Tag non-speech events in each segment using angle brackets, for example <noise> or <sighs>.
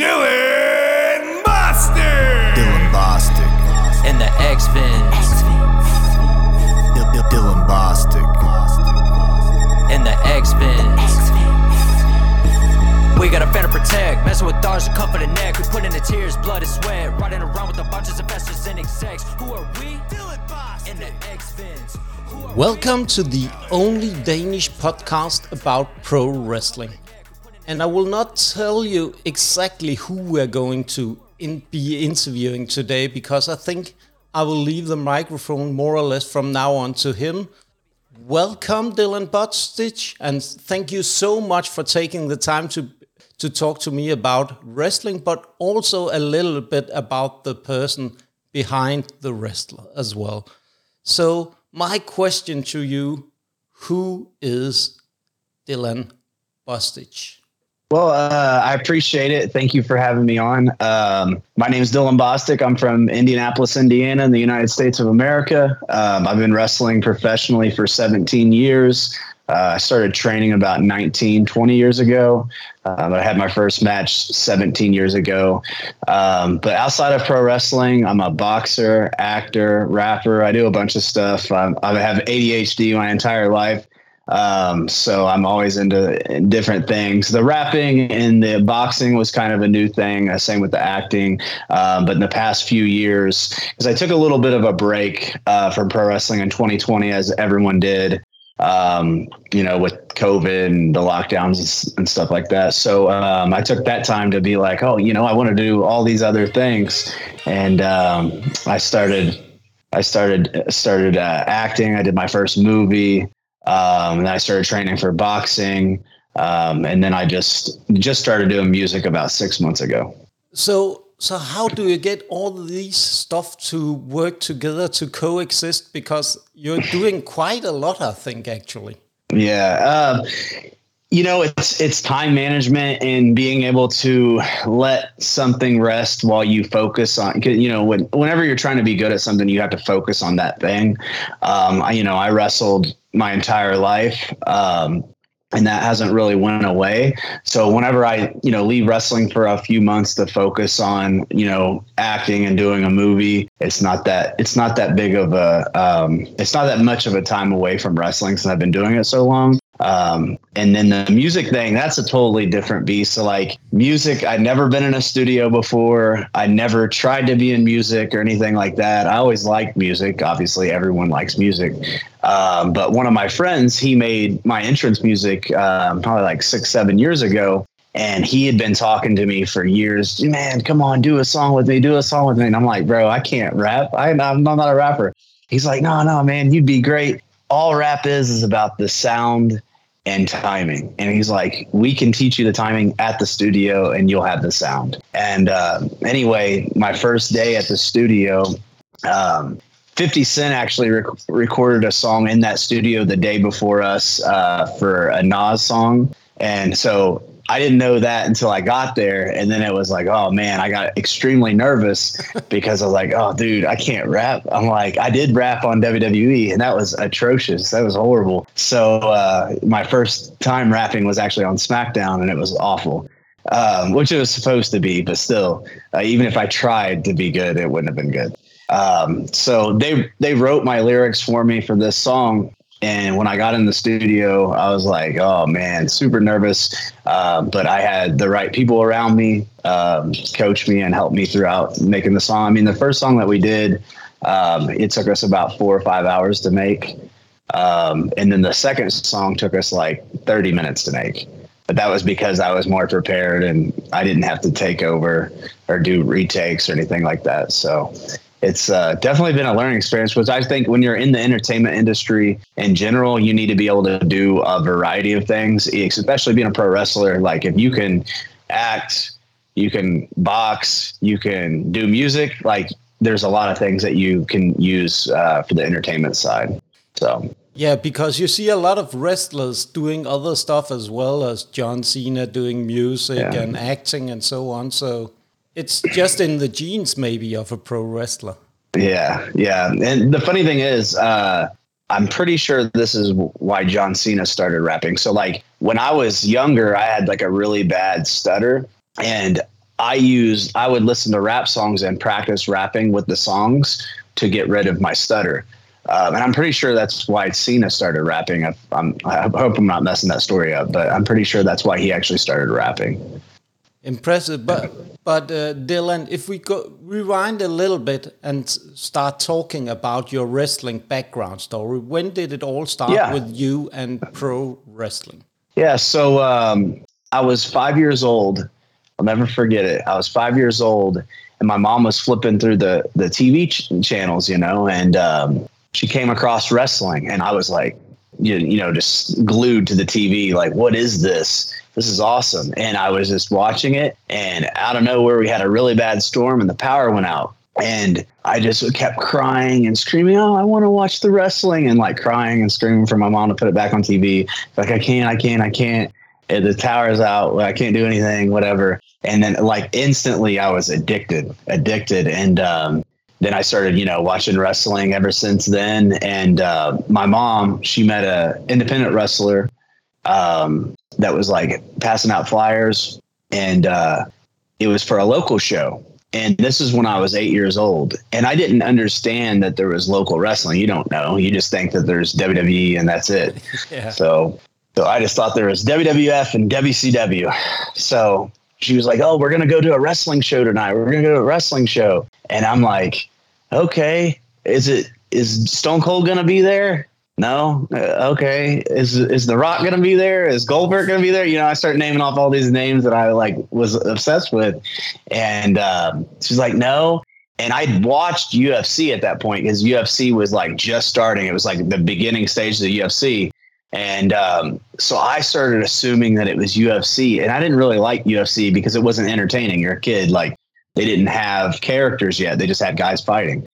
Dylan Bostic. Dylan Bostic. and the X Vinds Dil- Dil- Dylan Bostic. and the X Vinds. We got a fan to protect, messing with dogs to cover the neck. We put in the tears, blood, and sweat. Riding around with a bunch of investors and execs. Who are we? Dylan Bostic and the X Vins. Welcome to the only Danish podcast about pro wrestling. And I will not tell you exactly who we're going to in, be interviewing today because I think I will leave the microphone more or less from now on to him. Welcome, Dylan Bostic, and thank you so much for taking the time to to talk to me about wrestling, but also a little bit about the person behind the wrestler as well. So, my question to you who is Dylan Bostic? Well, uh, I appreciate it. Thank you for having me on. Um, my name is Dylan Bostic. I'm from Indianapolis, Indiana, in the United States of America. Um, I've been wrestling professionally for 17 years. Uh, I started training about 19, 20 years ago. Um, I had my first match 17 years ago. Um, but outside of pro wrestling, I'm a boxer, actor, rapper. I do a bunch of stuff. Um, I have ADHD my entire life. Um, so I'm always into different things. The rapping and the boxing was kind of a new thing. Uh, same with the acting. Um, but in the past few years, because I took a little bit of a break uh, from pro wrestling in 2020, as everyone did. Um, you know, with COVID and the lockdowns and stuff like that. So um, I took that time to be like, oh, you know, I want to do all these other things, and um, I started. I started started uh, acting. I did my first movie. Um, and I started training for boxing. Um, and then I just just started doing music about six months ago. So, so how do you get all these stuff to work together to coexist? Because you're doing quite a lot, I think, actually. Yeah. Uh, you know, it's it's time management and being able to let something rest while you focus on. You know, when, whenever you're trying to be good at something, you have to focus on that thing. Um, I, you know, I wrestled my entire life. Um, and that hasn't really went away. So whenever I, you know, leave wrestling for a few months to focus on, you know, acting and doing a movie, it's not that it's not that big of a um, it's not that much of a time away from wrestling since I've been doing it so long. Um, and then the music thing, that's a totally different beast. So like music, I'd never been in a studio before. I never tried to be in music or anything like that. I always liked music. Obviously everyone likes music. Um, but one of my friends, he made my entrance music, um, probably like six, seven years ago. And he had been talking to me for years, man, come on, do a song with me, do a song with me. And I'm like, bro, I can't rap. I, I'm not a rapper. He's like, no, no, man, you'd be great. All rap is is about the sound and timing. And he's like, we can teach you the timing at the studio and you'll have the sound. And uh, anyway, my first day at the studio, um, 50 Cent actually rec- recorded a song in that studio the day before us uh, for a Nas song. And so I didn't know that until I got there. And then it was like, oh man, I got extremely nervous <laughs> because I was like, oh dude, I can't rap. I'm like, I did rap on WWE and that was atrocious. That was horrible. So uh, my first time rapping was actually on SmackDown and it was awful. Um, which it was supposed to be, but still, uh, even if I tried to be good, it wouldn't have been good. Um, so they they wrote my lyrics for me for this song, and when I got in the studio, I was like, "Oh man, super nervous." Uh, but I had the right people around me, um, coach me and help me throughout making the song. I mean, the first song that we did, um, it took us about four or five hours to make, um, and then the second song took us like thirty minutes to make. But that was because I was more prepared and I didn't have to take over or do retakes or anything like that. So it's uh, definitely been a learning experience, which I think when you're in the entertainment industry in general, you need to be able to do a variety of things, especially being a pro wrestler. Like if you can act, you can box, you can do music, like there's a lot of things that you can use uh, for the entertainment side. So Yeah, because you see a lot of wrestlers doing other stuff as well as John Cena doing music Yeah. and acting and so on. So it's just in the genes, maybe, of a pro wrestler. Yeah, yeah. And the funny thing is, uh, I'm pretty sure this is why John Cena started rapping. So, like, when I was younger, I had like a really bad stutter, and I used I would listen to rap songs and practice rapping with the songs to get rid of my stutter. Um, and I'm pretty sure that's why Cena started rapping. I, I'm, I hope I'm not messing that story up, but I'm pretty sure that's why he actually started rapping. Impressive, but but uh, Dylan, if we go rewind a little bit and start talking about your wrestling background story, when did it all start Yeah. with you and pro wrestling? Yeah. So um, I was five years old. I'll never forget it. I was five years old, and my mom was flipping through the the TV ch- channels, you know, and um, she came across wrestling, and I was like, you, you know, just glued to the TV. Like, what is this? This is awesome. And I was just watching it, and out of nowhere, we had a really bad storm, and the power went out. And I just kept crying and screaming, "Oh, I want to watch the wrestling!" and like crying and screaming for my mom to put it back on TV. Like, I can't, I can't, I can't. And the tower's out. I can't do anything. Whatever. And then, like instantly, I was addicted, addicted, and um, then I started, you know, watching wrestling ever since then. And uh, my mom, she met a independent wrestler um, that was like passing out flyers, and uh, it was for a local show. And this is when I was eight years old, and I didn't understand that there was local wrestling. You don't know; you just think that there's WWE and that's it. <laughs> Yeah. So, so I just thought there was WWF and WCW. So she was like, "Oh, we're gonna go to a wrestling show tonight. We're gonna go to a wrestling show." And I'm like, "Okay, is it is Stone Cold gonna be there?" No. Uh, okay. Is is The Rock gonna be there? Is Goldberg gonna be there? You know, I start naming off all these names that I like was obsessed with, and um, she's like, "No." And I'd watched UFC at that point because UFC was like just starting. It was like the beginning stage of the UFC. And um, so I started assuming that it was UFC. And I didn't really like UFC because it wasn't entertaining. You're a kid. Like they didn't have characters yet. They just had guys fighting.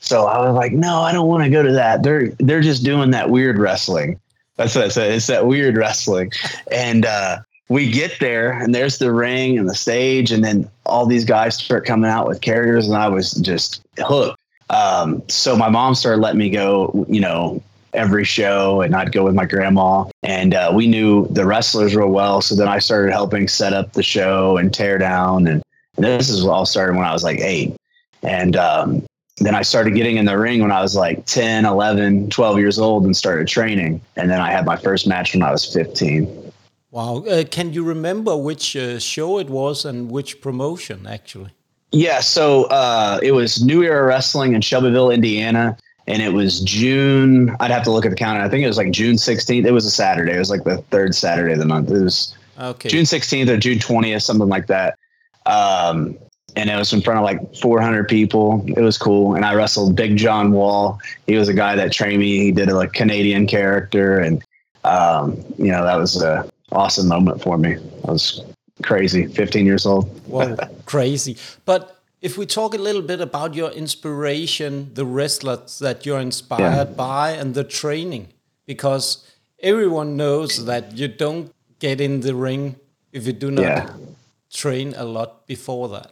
So I was like, no, I don't want to go to that. They're they're just doing that weird wrestling. That's what I said. It's that weird wrestling. And uh, we get there and there's the ring and the stage, and then all these guys start coming out with characters, and I was just hooked. Um, so my mom started letting me go, you know, every show, and I'd go with my grandma, and uh, we knew the wrestlers real well. So then I started helping set up the show and tear down, and, and this is all started when I was like eight, and um, then I started getting in the ring when I was like 10, 11, 12 years old and started training. And then I had my first match when I was 15. Wow. Uh, can you remember which uh, show it was and which promotion actually? Yeah, so uh, it was New Era Wrestling in Shelbyville, Indiana, and it was June. I'd have to look at the calendar. I think it was like June 16th. It was a Saturday. It was like the third Saturday of the month. It was Okay. June 16th or June 20th, something like that. Um, and it was in front of like 400 people. It was cool. And I wrestled Big John Wall. He was a guy that trained me. He did a like Canadian character, and um, you know that was an awesome moment for me. I was crazy, 15 years old. Wow, <laughs> crazy. But if we talk a little bit about your inspiration, the wrestlers that you're inspired by, and the training, because everyone knows that you don't get in the ring if you do not Yeah. Train a lot before that.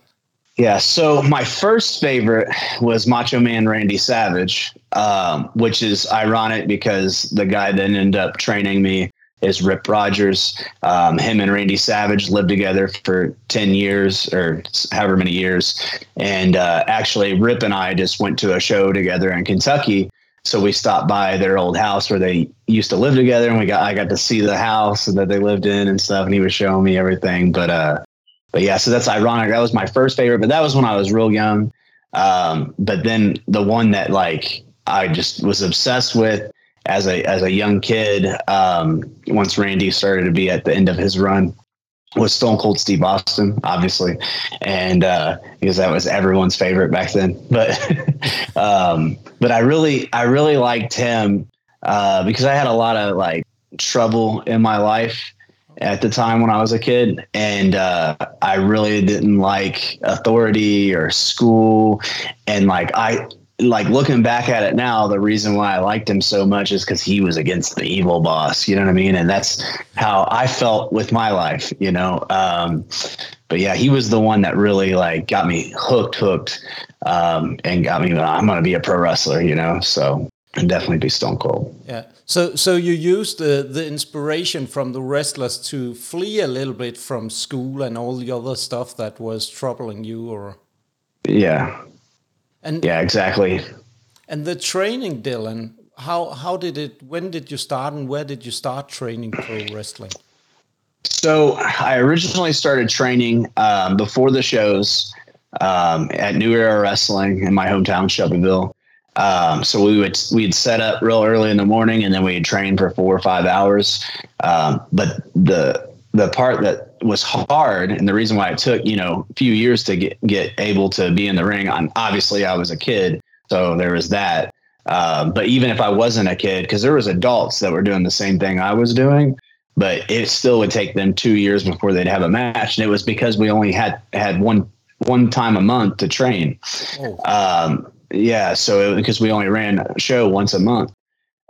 Yeah. So my first favorite was Macho Man Randy Savage, um, which is ironic because the guy that ended up training me is Rip Rogers. Um, him and Randy Savage lived together for 10 years or however many years. And uh, actually, Rip and I just went to a show together in Kentucky. So we stopped by their old house where they used to live together, and we got I got to see the house that they lived in and stuff. And he was showing me everything. But uh, but yeah, so that's ironic. That was my first favorite, but that was when I was real young. Um, but then the one that like I just was obsessed with as a as a young kid, um, once Randy started to be at the end of his run, was Stone Cold Steve Austin, obviously, and uh, because that was everyone's favorite back then. <laughs> But um, but I really I really liked him uh, because I had a lot of like trouble in my life at the time when I was a kid, and uh, I really didn't like authority or school, and like I like looking back at it now, the reason why I liked him so much is because he was against the evil boss. You know what I mean? And that's how I felt with my life. You know. Um, but yeah, he was the one that really like got me hooked, hooked, um, and got me. I'm to be a pro wrestler. You know. So and definitely be Stone Cold. Yeah. So so you used the the inspiration from the wrestlers to flee a little bit from school and all the other stuff that was troubling you, or Yeah, and yeah, exactly. and the training, Dylan. How how did it? When did you start, and where did you start training pro wrestling? So I originally started training um, before the shows um, at New Era Wrestling in my hometown, Shelbyville. Um, so we would we'd set up real early in the morning, and then we'd train for four or five hours. Um, but the the part that was hard, and the reason why it took you know a few years to get get able to be in the ring, on obviously I was a kid, so there was that. Um, but even if I wasn't a kid, because there was adults that were doing the same thing I was doing, but it still would take them two years before they'd have a match, and it was because we only had had one one time a month to train. Oh. Um, yeah, so because we only ran a show once a month.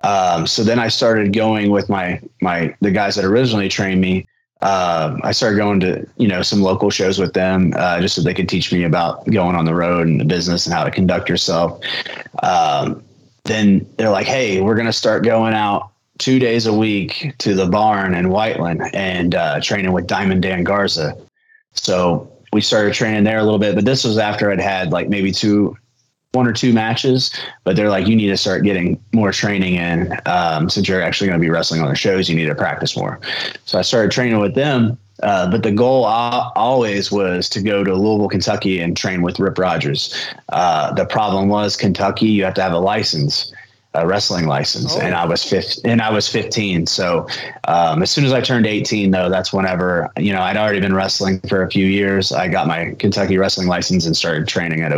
Um, so then I started going with my my the guys that originally trained me. Um, I started going to you know some local shows with them uh, just so they could teach me about going on the road and the business and how to conduct yourself. Um, then they're like, "Hey, we're to start going out two days a week to the barn in Whiteland and uh, training with Diamond Dan Garza." So we started training there a little bit, but this was after I'd had like maybe two, one or two matches. But they're like, you need to start getting more training in. Um, since you're actually going to be wrestling on the shows, you need to practice more. So I started training with them. Uh, but the goal al- always was to go to Louisville, Kentucky, and train with Rip Rogers. Uh, the problem was Kentucky, you have to have a license a wrestling license, and I was 15, and I was 15. So um, as soon as I turned 18, though, that's whenever you know I'd already been wrestling for a few years. I got my Kentucky wrestling license and started training at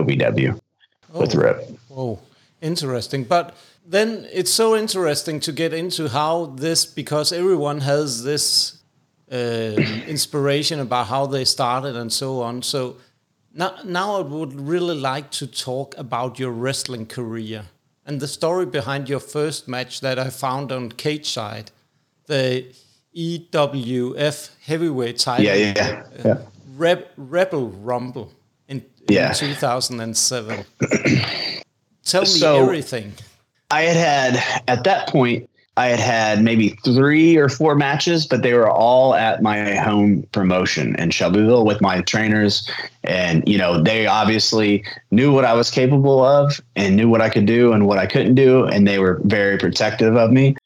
OVW with Rip. Oh, interesting. But then it's so interesting to get into how this because everyone has this uh, inspiration about how they started and so on. So now, now I would really like to talk about your wrestling career and the story behind your first match that I found on Cage Side, the EWF heavyweight title. Yeah, yeah, yeah. Reb, Rebel Rumble Yeah. in 2007. <clears throat> Tell me So- everything. I had had at that point I had had maybe three or four matches, but they were all at my home promotion in Shelbyville with my trainers. And, you know, they obviously knew what I was capable of and knew what I could do and what I couldn't do. And they were very protective of me.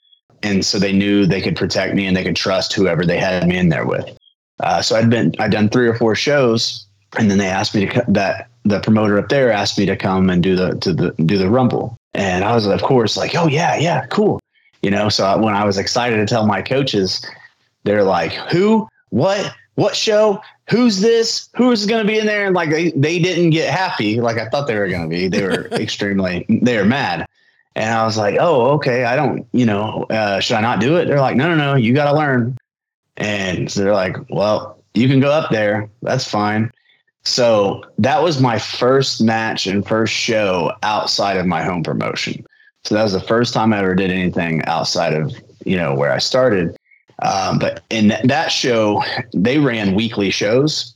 And so they knew they could protect me and they could trust whoever they had me in there with. Uh, so I'd been, I'd done three or four shows and then they asked me to, that the promoter up there asked me to come and do the, to the, do the rumble. And I was, of course, like, oh, yeah, yeah, cool. You know so when i was excited to tell my coaches they're like who? What? What show? Who's this? Who's going to be in there? And like they, they didn't get happy like i thought they were going to be. They were <laughs> extremely they were mad. And i was like oh okay i don't you know uh, should i not do it? They're like no no no you got to learn. And so they're like well you can go up there. That's fine so that was my first match and first show outside of my home promotion so that was the first time I ever did anything outside of you know where I started. Um, but in th- that show, they ran weekly shows.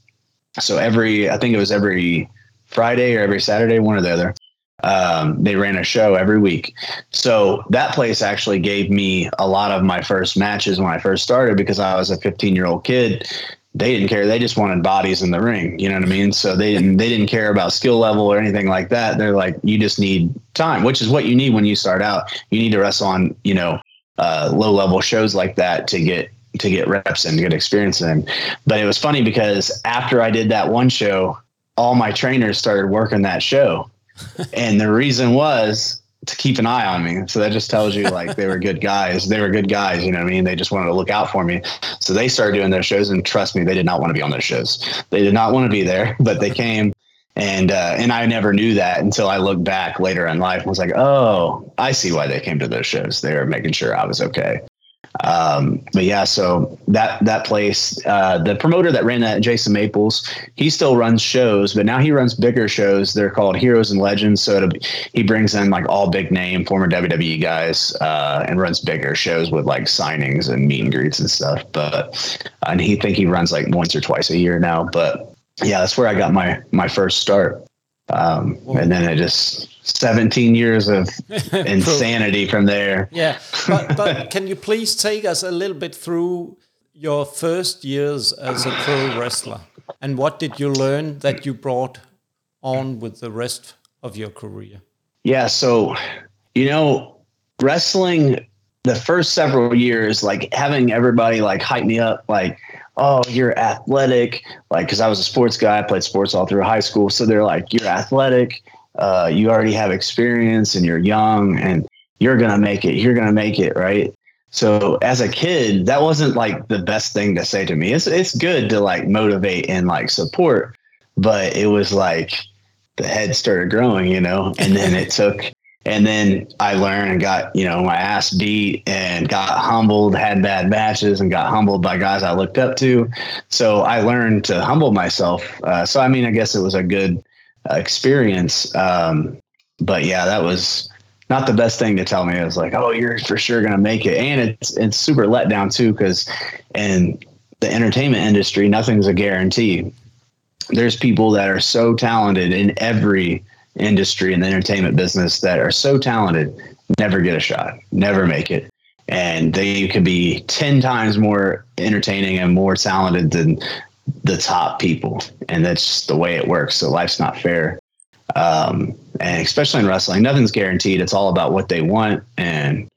So every I think it was every Friday or every Saturday, one or the other. Um, they ran a show every week. So that place actually gave me a lot of my first matches when I first started because I was a 15 year old kid they didn't care. They just wanted bodies in the ring. You know what I mean? So they didn't they didn't care about skill level or anything like that. They're like, you just need time, which is what you need when you start out. You need to wrestle on, you know, uh, low level shows like that to get to get reps and get experience in. But it was funny because after I did that one show, all my trainers started working that show. <laughs> and the reason was to keep an eye on me. So that just tells you like they were good guys. They were good guys, you know what I mean? They just wanted to look out for me. So they started doing their shows and trust me, they did not want to be on those shows. They did not want to be there, <laughs> but they came and uh, and I never knew that until I looked back later in life and was like, oh, I see why they came to those shows. They were making sure I was okay. Um, but yeah, so that that place, uh, the promoter that ran that, Jason Maples, he still runs shows, but now he runs bigger shows. They're called Heroes and Legends. So it'll be, he brings in like all big name former WWE guys uh, and runs bigger shows with like signings and meet and greets and stuff. But and he think he runs like once or twice a year now. But yeah, that's where I got my my first start. Um, and then it just 17 years of <laughs> insanity from there. Yeah, but, <laughs> but can you please take us a little bit through your first years as a pro wrestler and what did you learn that you brought on with the rest of your career? Yeah, so you know, wrestling the first several years, like having everybody like hype me up, like, oh, you're athletic, like, because I was a sports guy, I played sports all through high school, so they're like, you're athletic, uh, you already have experience, and you're young, and you're gonna make it, you're gonna make it, right? So as a kid, that wasn't like the best thing to say to me. It's it's good to like motivate and like support, but it was like the head started growing, you know, and then it <laughs> took and then I learned and got, you know, my ass beat and got humbled, had bad matches and got humbled by guys I looked up to. So I learned to humble myself. Uh, so, I mean, I guess it was a good experience. Um, but yeah, that was not the best thing to tell me. It was like, oh, you're for sure going to make it. And it's, it's super let down too, because in the entertainment industry, nothing's a guarantee. There's people that are so talented in every industry in the entertainment business that are so talented never get a shot, never make it. And they could be 10 times more entertaining and more talented than the top people. And that's just the way it works. So life's not fair. Um, and especially in wrestling, nothing's guaranteed. It's all about what they want and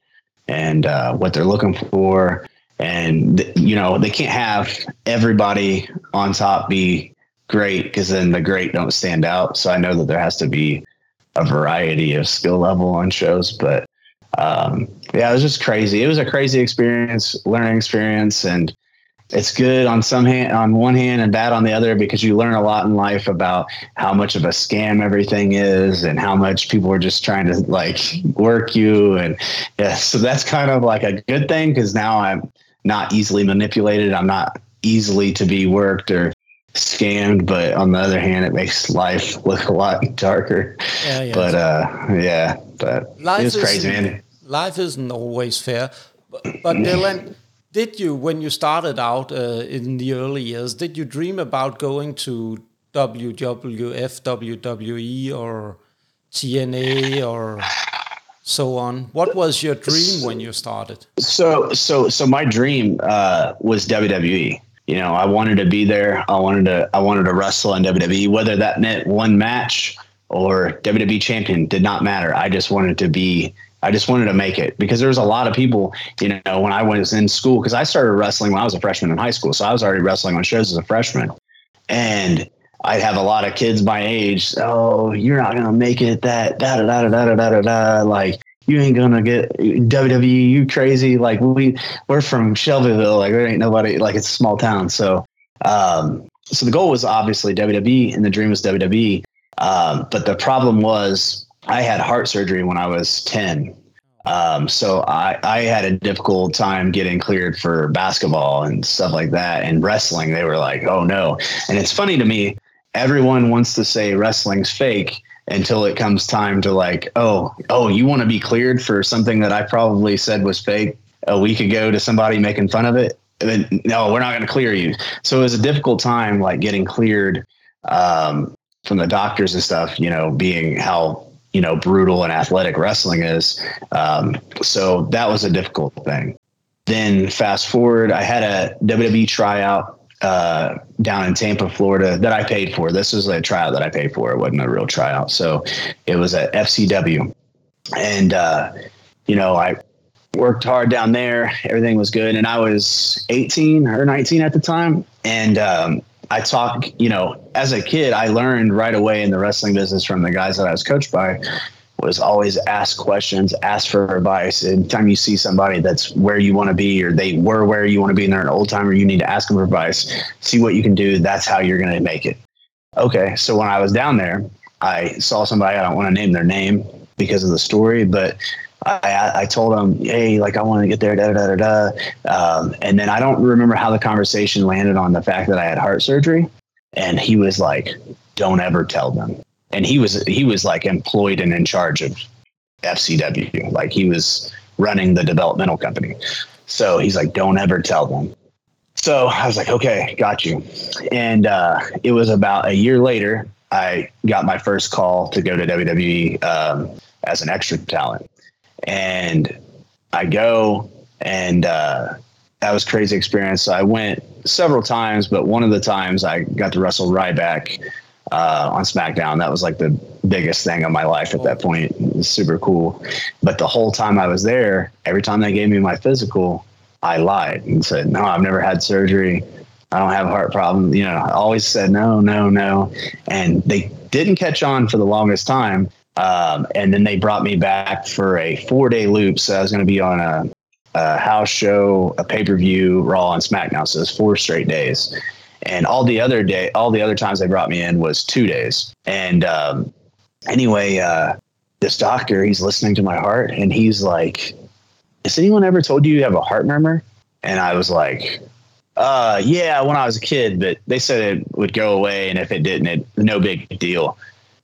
and uh, what they're looking for. And you know they can't have everybody on top be great because then the great don't stand out. So I know that there has to be a variety of skill level on shows, but um, yeah, it was just crazy. It was a crazy experience, learning experience, and it's good on some hand, on one hand, and bad on the other because you learn a lot in life about how much of a scam everything is, and how much people are just trying to like work you, and yeah, so that's kind of like a good thing because now I'm not easily manipulated. I'm not easily to be worked or scammed, but on the other hand, it makes life <laughs> look a lot darker. Yeah, yeah. But uh, yeah, but life it was crazy, man. Life isn't always fair. But, but Dylan, did you, when you started out uh, in the early years, did you dream about going to WWF, WWE, or TNA, or so on? What was your dream when you started? So, so, so my dream uh, was WWE you know, I wanted to be there. I wanted to I wanted to wrestle in WWE, whether that meant one match or WWE champion did not matter. I just wanted to be I just wanted to make it because there was a lot of people, you know, when I was in school, because I started wrestling when I was a freshman in high school. So I was already wrestling on shows as a freshman. And I'd have a lot of kids my age. Oh, you're not gonna make it. That da da da da da da da da. Like you ain't gonna get WWE. You crazy? Like we we're from Shelbyville. Like there ain't nobody. Like it's a small town. So um, so the goal was obviously WWE, and the dream was WWE. Um, but the problem was I had heart surgery when I was ten. Um, so I, I had a difficult time getting cleared for basketball and stuff like that. And wrestling, they were like, "Oh no!" And it's funny to me. Everyone wants to say wrestling's fake, until it comes time to like, oh, oh, you want to be cleared for something that I probably said was fake a week ago to somebody making fun of it. Then, no, we're not going to clear you. So it was a difficult time, like getting cleared um, from the doctors and stuff. You know, being how you know brutal and athletic wrestling is. Um, so that was a difficult thing. Then fast forward, I had a WWE tryout uh, down in Tampa, Florida, that I paid for. This was a tryout that I paid for. It wasn't a real tryout. So it was at FCW. And, uh, you know, I worked hard down there. Everything was good. And I was 18 or 19 at the time. And um, I talk, you know, as a kid, I learned right away in the wrestling business from the guys that I was coached by was always ask questions, ask for advice. Anytime you see somebody that's where you want to be or they were where you want to be and they're an old timer, you need to ask them for advice, see what you can do. That's how you're going to make it. Okay. So when I was down there, I saw somebody, I don't want to name their name because of the story, but I, I told him, hey, like I want to get there, da da da da. Um, and then I don't remember how the conversation landed on the fact that I had heart surgery. And he was like, don't ever tell them and he was he was like employed and in charge of FCW. Like he was running the developmental company. So he's like, don't ever tell them. So I was like, okay, got you. And uh, it was about a year later. I got my first call to go to WWE um, as an extra talent, and I go and uh, that was crazy experience. So I went several times, but one of the times I got to wrestle Ryback uh, on SmackDown. That was like the biggest thing of my life at that point. It was super cool. But the whole time I was there, every time they gave me my physical, I lied and said, "No, I've never had surgery. I don't have a heart problem." You know, I always said no, no, no, and they didn't catch on for the longest time. Um, and then they brought me back for a four day loop. So I was going to be on a, a house show, a pay per view, Raw, and SmackDown. So it's four straight days. And all the other day, all the other times they brought me in was two days. And um, anyway, uh, this doctor, he's listening to my heart, and he's like, "Has anyone ever told you you have a heart murmur?" And I was like, uh, yeah, when I was a kid, but they said it would go away, and if it didn't, it no big deal.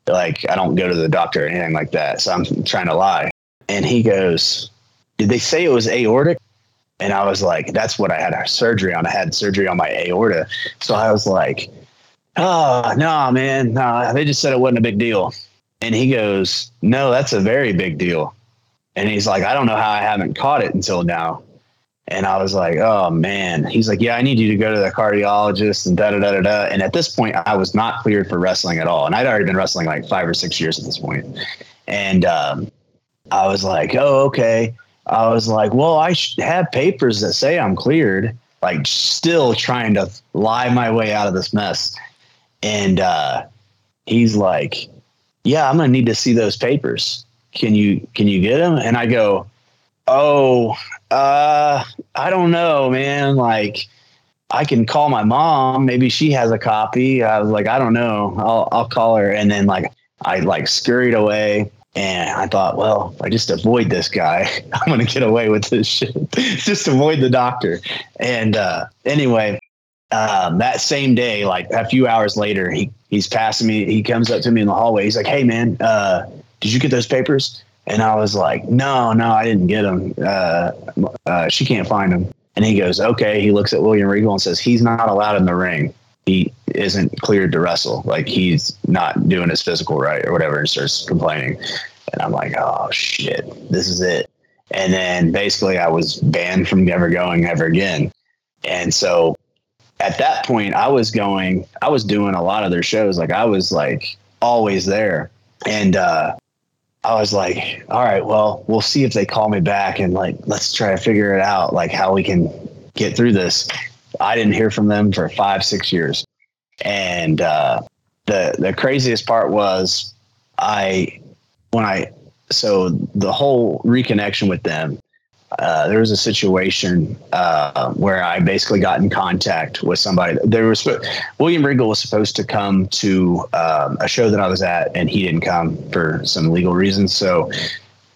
Like I don't go to the doctor or anything like that, so I'm trying to lie. And he goes, "Did they say it was aortic?" And I was like, "That's what I had surgery on. I had surgery on my aorta." So I was like, "Oh no, man, no." They just said it wasn't a big deal. And he goes, "No, that's a very big deal." And he's like, "I don't know how I haven't caught it until now." And I was like, oh man. He's like, yeah, I need you to go to the cardiologist and da da da da da. And at this point, I was not cleared for wrestling at all. And I'd already been wrestling like five or six years at this point. And um, I was like, oh, okay. I was like, well, I have papers that say I'm cleared, like still trying to lie my way out of this mess. And uh, he's like, yeah, I'm going to need to see those papers. Can you, can you get them? And I go, oh, uh, I don't know, man. Like, I can call my mom. Maybe she has a copy. I was like, I don't know. I'll I'll call her. And then like I like scurried away. And I thought, well, I just avoid this guy, <laughs> I'm gonna get away with this shit. <laughs> just avoid the doctor. And uh, anyway, um, that same day, like a few hours later, he he's passing me. He comes up to me in the hallway. He's like, "Hey, man, uh, did you get those papers?" And I was like, no, no, I didn't get him. Uh, uh, she can't find him. And he goes, okay. He looks at William Regal and says, he's not allowed in the ring. He isn't cleared to wrestle. Like he's not doing his physical right or whatever. And starts complaining. And I'm like, oh shit, this is it. And then basically I was banned from ever going ever again. And so at that point I was going, I was doing a lot of their shows. Like I was like always there. And, uh, I was like, all right, well, we'll see if they call me back and like, let's try to figure it out, like how we can get through this. I didn't hear from them for five, six years. And uh, the the craziest part was I when I so the whole reconnection with them uh, there was a situation uh, where I basically got in contact with somebody. There was William Regal was supposed to come to um, a show that I was at, and he didn't come for some legal reasons. So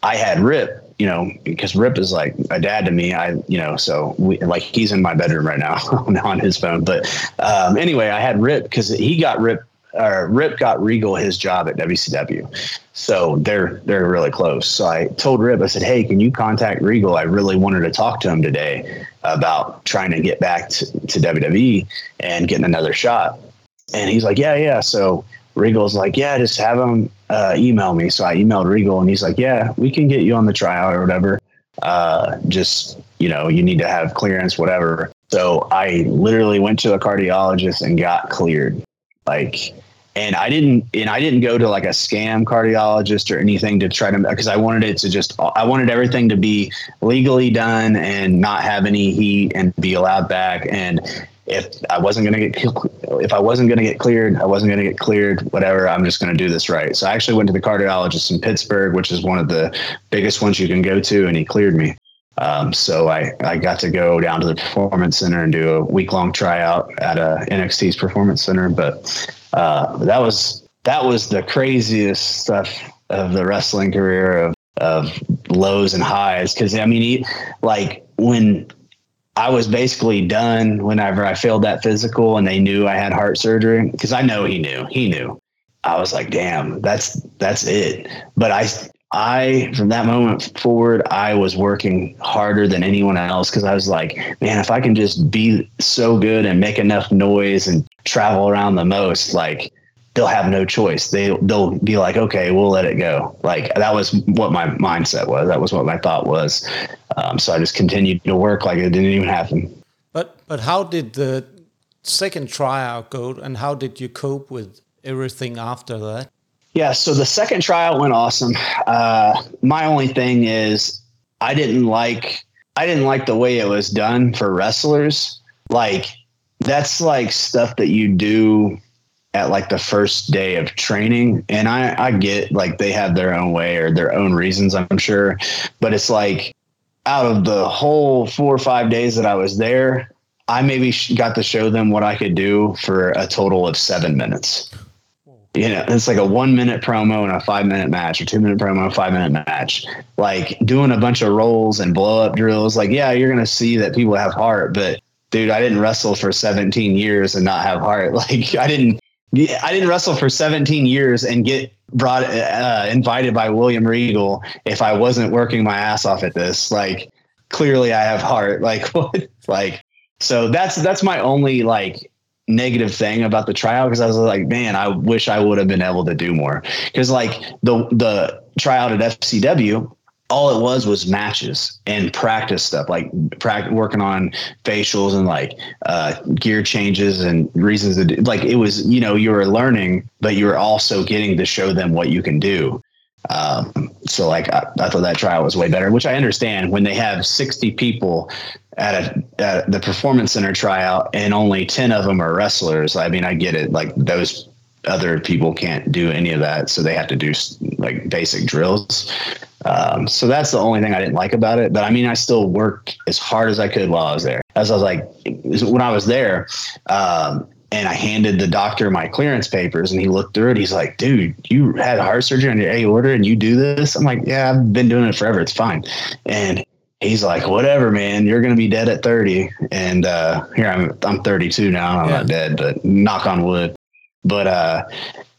I had Rip, you know, because Rip is like a dad to me. I, you know, so we, like he's in my bedroom right now <laughs> on his phone. But um, anyway, I had Rip because he got Rip Rip got Regal his job at WCW, so they're they're really close. So I told Rip, I said, "Hey, can you contact Regal? I really wanted to talk to him today about trying to get back to, to WWE and getting another shot." And he's like, "Yeah, yeah." So Regal's like, "Yeah, just have him uh, email me." So I emailed Regal, and he's like, "Yeah, we can get you on the tryout or whatever. Uh, just you know, you need to have clearance, whatever." So I literally went to a cardiologist and got cleared like and I didn't and I didn't go to like a scam cardiologist or anything to try to because I wanted it to just I wanted everything to be legally done and not have any heat and be allowed back and if I wasn't going to get if I wasn't going to get cleared I wasn't going to get cleared whatever I'm just going to do this right so I actually went to the cardiologist in Pittsburgh which is one of the biggest ones you can go to and he cleared me um, so I, I got to go down to the performance center and do a week long tryout at a NXT's performance center. But uh, that was that was the craziest stuff of the wrestling career of of lows and highs. Because I mean, he, like when I was basically done whenever I failed that physical, and they knew I had heart surgery because I know he knew he knew. I was like, damn, that's that's it. But I I, from that moment forward, I was working harder than anyone else because I was like, man, if I can just be so good and make enough noise and travel around the most, like they'll have no choice. They they'll be like, okay, we'll let it go. Like that was what my mindset was. That was what my thought was. Um, so I just continued to work like it didn't even happen. But but how did the second tryout go, and how did you cope with everything after that? Yeah, so the second trial went awesome. Uh, my only thing is I didn't like I didn't like the way it was done for wrestlers. Like that's like stuff that you do at like the first day of training and I I get like they have their own way or their own reasons I'm sure, but it's like out of the whole 4 or 5 days that I was there, I maybe got to show them what I could do for a total of 7 minutes you know, it's like a one minute promo and a five minute match, or two minute promo, and a five minute match. Like doing a bunch of rolls and blow up drills. Like, yeah, you're gonna see that people have heart, but dude, I didn't wrestle for 17 years and not have heart. <laughs> Like, I didn't, I didn't wrestle for 17 years and get brought uh, invited by William Regal if I wasn't working my ass off at this. Like, clearly I have heart. <laughs> Like, what? Like, so that's that's my only like negative thing about the tryout because I was like, man, I wish I would have been able to do more. Because like the the tryout at FCW, all it was was matches and practice stuff, like practice working on facials and like uh, gear changes and reasons to do. Like it was, you know, you were learning, but you were also getting to show them what you can do. Um, so like I, I thought that trial was way better, which I understand when they have 60 people at, a, at the performance center tryout and only 10 of them are wrestlers. I mean, I get it. Like those other people can't do any of that. So they have to do like basic drills. Um, so that's the only thing I didn't like about it. But I mean, I still worked as hard as I could while I was there. As I was like, when I was there, um, and I handed the doctor my clearance papers and he looked through it. He's like, dude, you had heart surgery on your aorta and you do this? I'm like, yeah, I've been doing it forever. It's fine. And he's like, whatever, man, you're going to be dead at 30. And, uh, here I'm, I'm 32 now. I'm yeah. not dead, but knock on wood. But, uh,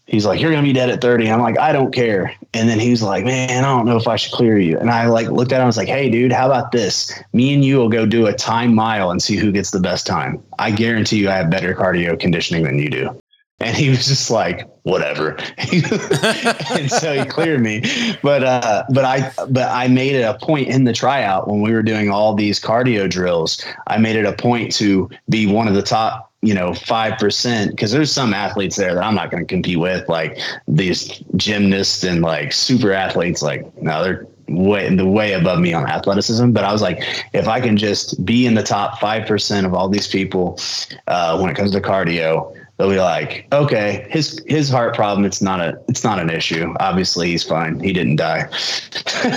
he's like, you're going to be dead at 30. I'm like, I don't care. And then he's like, man, I don't know if I should clear you. And I like looked at him. I was like, hey, dude, how about this? Me and you will go do a time mile and see who gets the best time. I guarantee you I have better cardio conditioning than you do. And he was just like, whatever. <laughs> and so he cleared me. But uh, but I but I made it a point in the tryout when we were doing all these cardio drills. I made it a point to be one of the top, you know, five percent because there's some athletes there that I'm not going to compete with, like these gymnasts and like super athletes. Like no, they're way the way above me on athleticism. But I was like, if I can just be in the top five percent of all these people uh, when it comes to cardio they'll be like, okay, his his heart problem, it's not a it's not an issue. Obviously, he's fine. He didn't die. <laughs>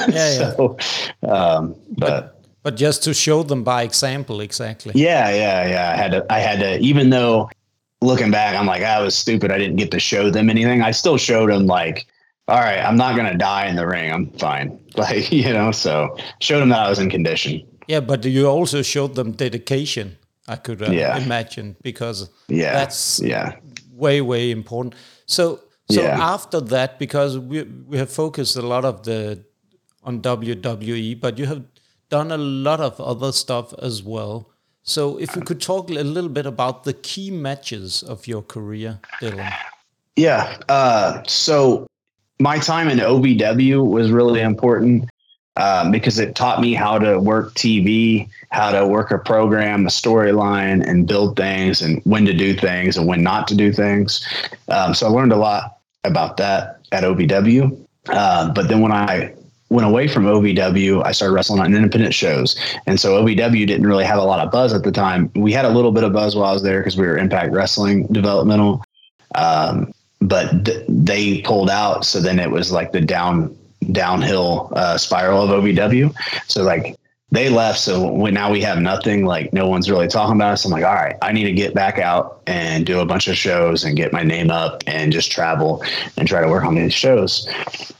Yeah, so, yeah. Um, but but just to show them by example, exactly. Yeah, yeah, yeah. I had to. I had to. Even though looking back, I'm like, I was stupid. I didn't get to show them anything. I still showed them like. All right, I'm not gonna die in the ring. I'm fine. <laughs> Like you know, so showed them that I was in condition. Yeah, but you also showed them dedication I could uh, yeah. imagine because yeah, that's yeah way way important. So so yeah. after that, because we we have focused a lot of the on WWE, but you have done a lot of other stuff as well. So if we could talk a little bit about the key matches of your career, Dylan. Yeah. Uh, so my time in OVW was really important um, because it taught me how to work TV, how to work a program, a storyline, and build things, and when to do things and when not to do things. Um, so I learned a lot about that at OVW. Uh, but then when I went away from OVW, I started wrestling on independent shows. And so OVW didn't really have a lot of buzz at the time. We had a little bit of buzz while I was there because we were Impact Wrestling developmental. Um, but th- they pulled out. So then it was like the down downhill uh, spiral of OVW. So like they left, so now we have nothing. Like no one's really talking about us. I'm like, all right, I need to get back out and do a bunch of shows and get my name up and just travel and try to work on these shows.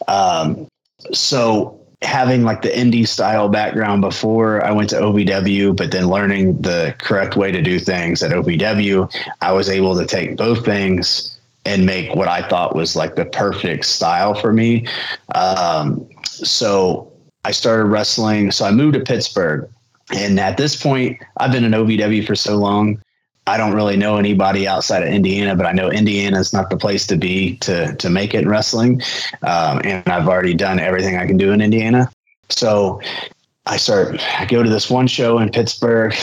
Um, so having like the indie style background before I went to OVW, but then learning the correct way to do things at OVW, I was able to take both things and make what I thought was like the perfect style for me. Um, so I started wrestling. So I moved to Pittsburgh. And at this point, I've been in OVW for so long. I don't really know anybody outside of Indiana, but I know Indiana is not the place to be to to make it in wrestling. Um, and I've already done everything I can do in Indiana. So I start I go to this one show in Pittsburgh.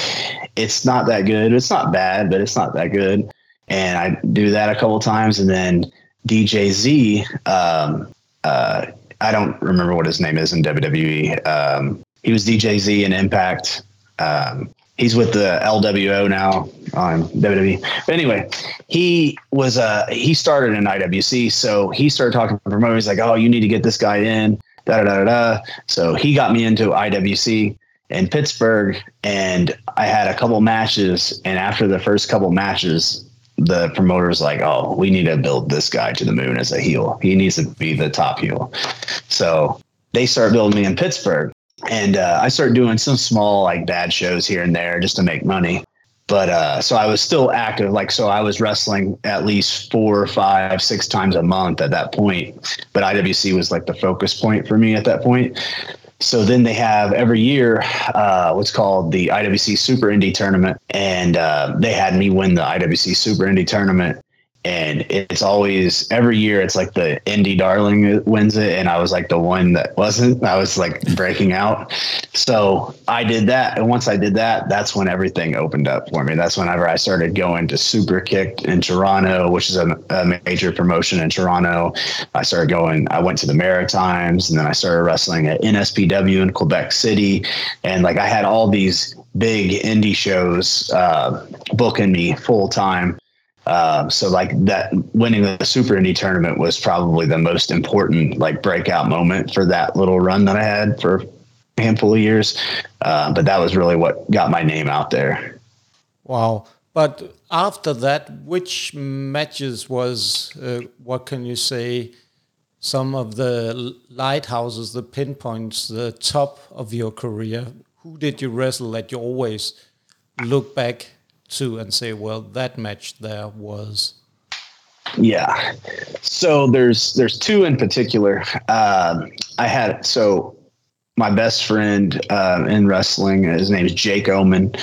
It's not that good. It's not bad, but it's not that good. And I do that a couple times, and then DJ Z. Um, uh, I don't remember what his name is in WWE. Um, he was DJ Z in Impact. Um, he's with the LWO now on WWE. But anyway, he was uh he started in IWC, so he started talking to promoters like, "Oh, you need to get this guy in." Da da da da. So he got me into IWC in Pittsburgh, and I had a couple matches. And after the first couple matches, the promoter's like, "Oh, we need to build this guy to the moon as a heel. He needs to be the top heel." So they start building me in Pittsburgh and uh, I start doing some small like bad shows here and there just to make money. But uh, so I was still active, like so I was wrestling at least four, five, six times a month at that point. But IWC was like the focus point for me at that point. So then they have every year uh, what's called the IWC Super Indie Tournament, and uh, they had me win the IWC Super Indie Tournament and it's always every year it's like the indie darling wins it. And i was like the one that wasn't. I was like breaking out. So i did that. And once i did that that's when everything opened up for me. That's whenever i started going to Superkick'd in toronto which is a, a major promotion in toronto. I started going i went to the maritimes and then i started wrestling at nspw in quebec city. And like i had all these big indie shows uh, booking me full time um, so like that winning the super indie tournament was probably the most important like breakout moment for that little run that I had for a handful of years. Uh, but that was really what got my name out there. Wow. But after that, which matches was, uh, what can you say, some of the lighthouses, the pinpoints, the top of your career? Who did you wrestle that you always look back to and say, well, that match there was. Yeah. So there's there's two in particular. Um, I had so my best friend uh, in wrestling. His name is Jake Omen.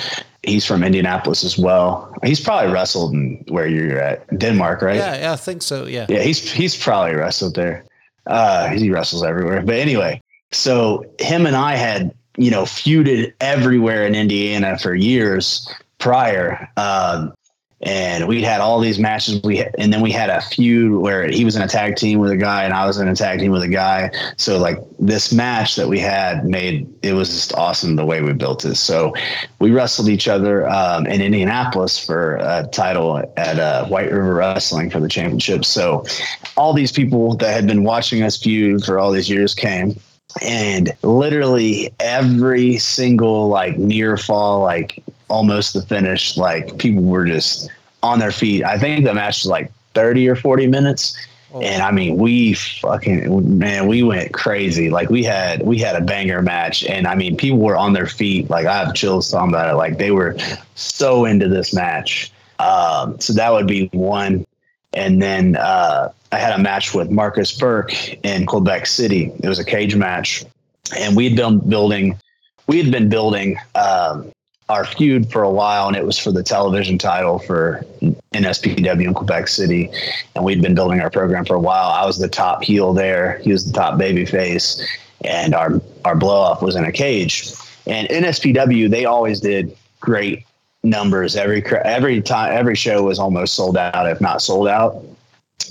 He's from Indianapolis as well. He's probably wrestled in where you're at, Denmark, right? Yeah, yeah, I think so. Yeah. Yeah, he's he's probably wrestled there. Uh, he wrestles everywhere. But anyway, so him and I had you know feuded everywhere in Indiana for years prior. Um, and we had all these matches. We and then we had a feud where he was in a tag team with a guy and I was in a tag team with a guy. So like this match that we had made it was just awesome the way we built it. So we wrestled each other um, in Indianapolis for a title at uh, White River Wrestling for the championship. So all these people that had been watching us feud for all these years came and literally every single like near fall like almost the finish like people were just on their feet. I think the match was like 30 or 40 minutes. Oh. and i mean we fucking man we went crazy. Like we had we had a banger match. And i mean people were on their feet. Like i have chills talking about it. Like they were so into this match. Um, so that would be one and then uh, I had a match with Marcus Burke in Quebec City. It was a cage match, and we'd been building, we had been building um, our feud for a while, and it was for the television title for NSPW in Quebec City, and we'd been building our program for a while. I was the top heel there; he was the top baby face, and our our blow off was in a cage. And NSPW, they always did great numbers. Every every time every show was almost sold out if not sold out.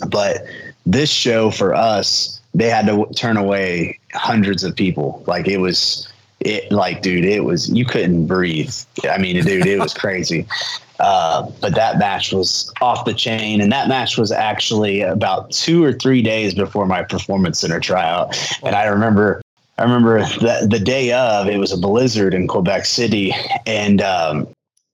But this show for us they had to turn away hundreds of people. Like it was it like dude it was you couldn't breathe. I mean dude it was <laughs> crazy. Uh, but that match was off the chain and that match was actually about two or three days before my performance center tryout. And i remember I remember that the day of it was a blizzard in Quebec City, and um,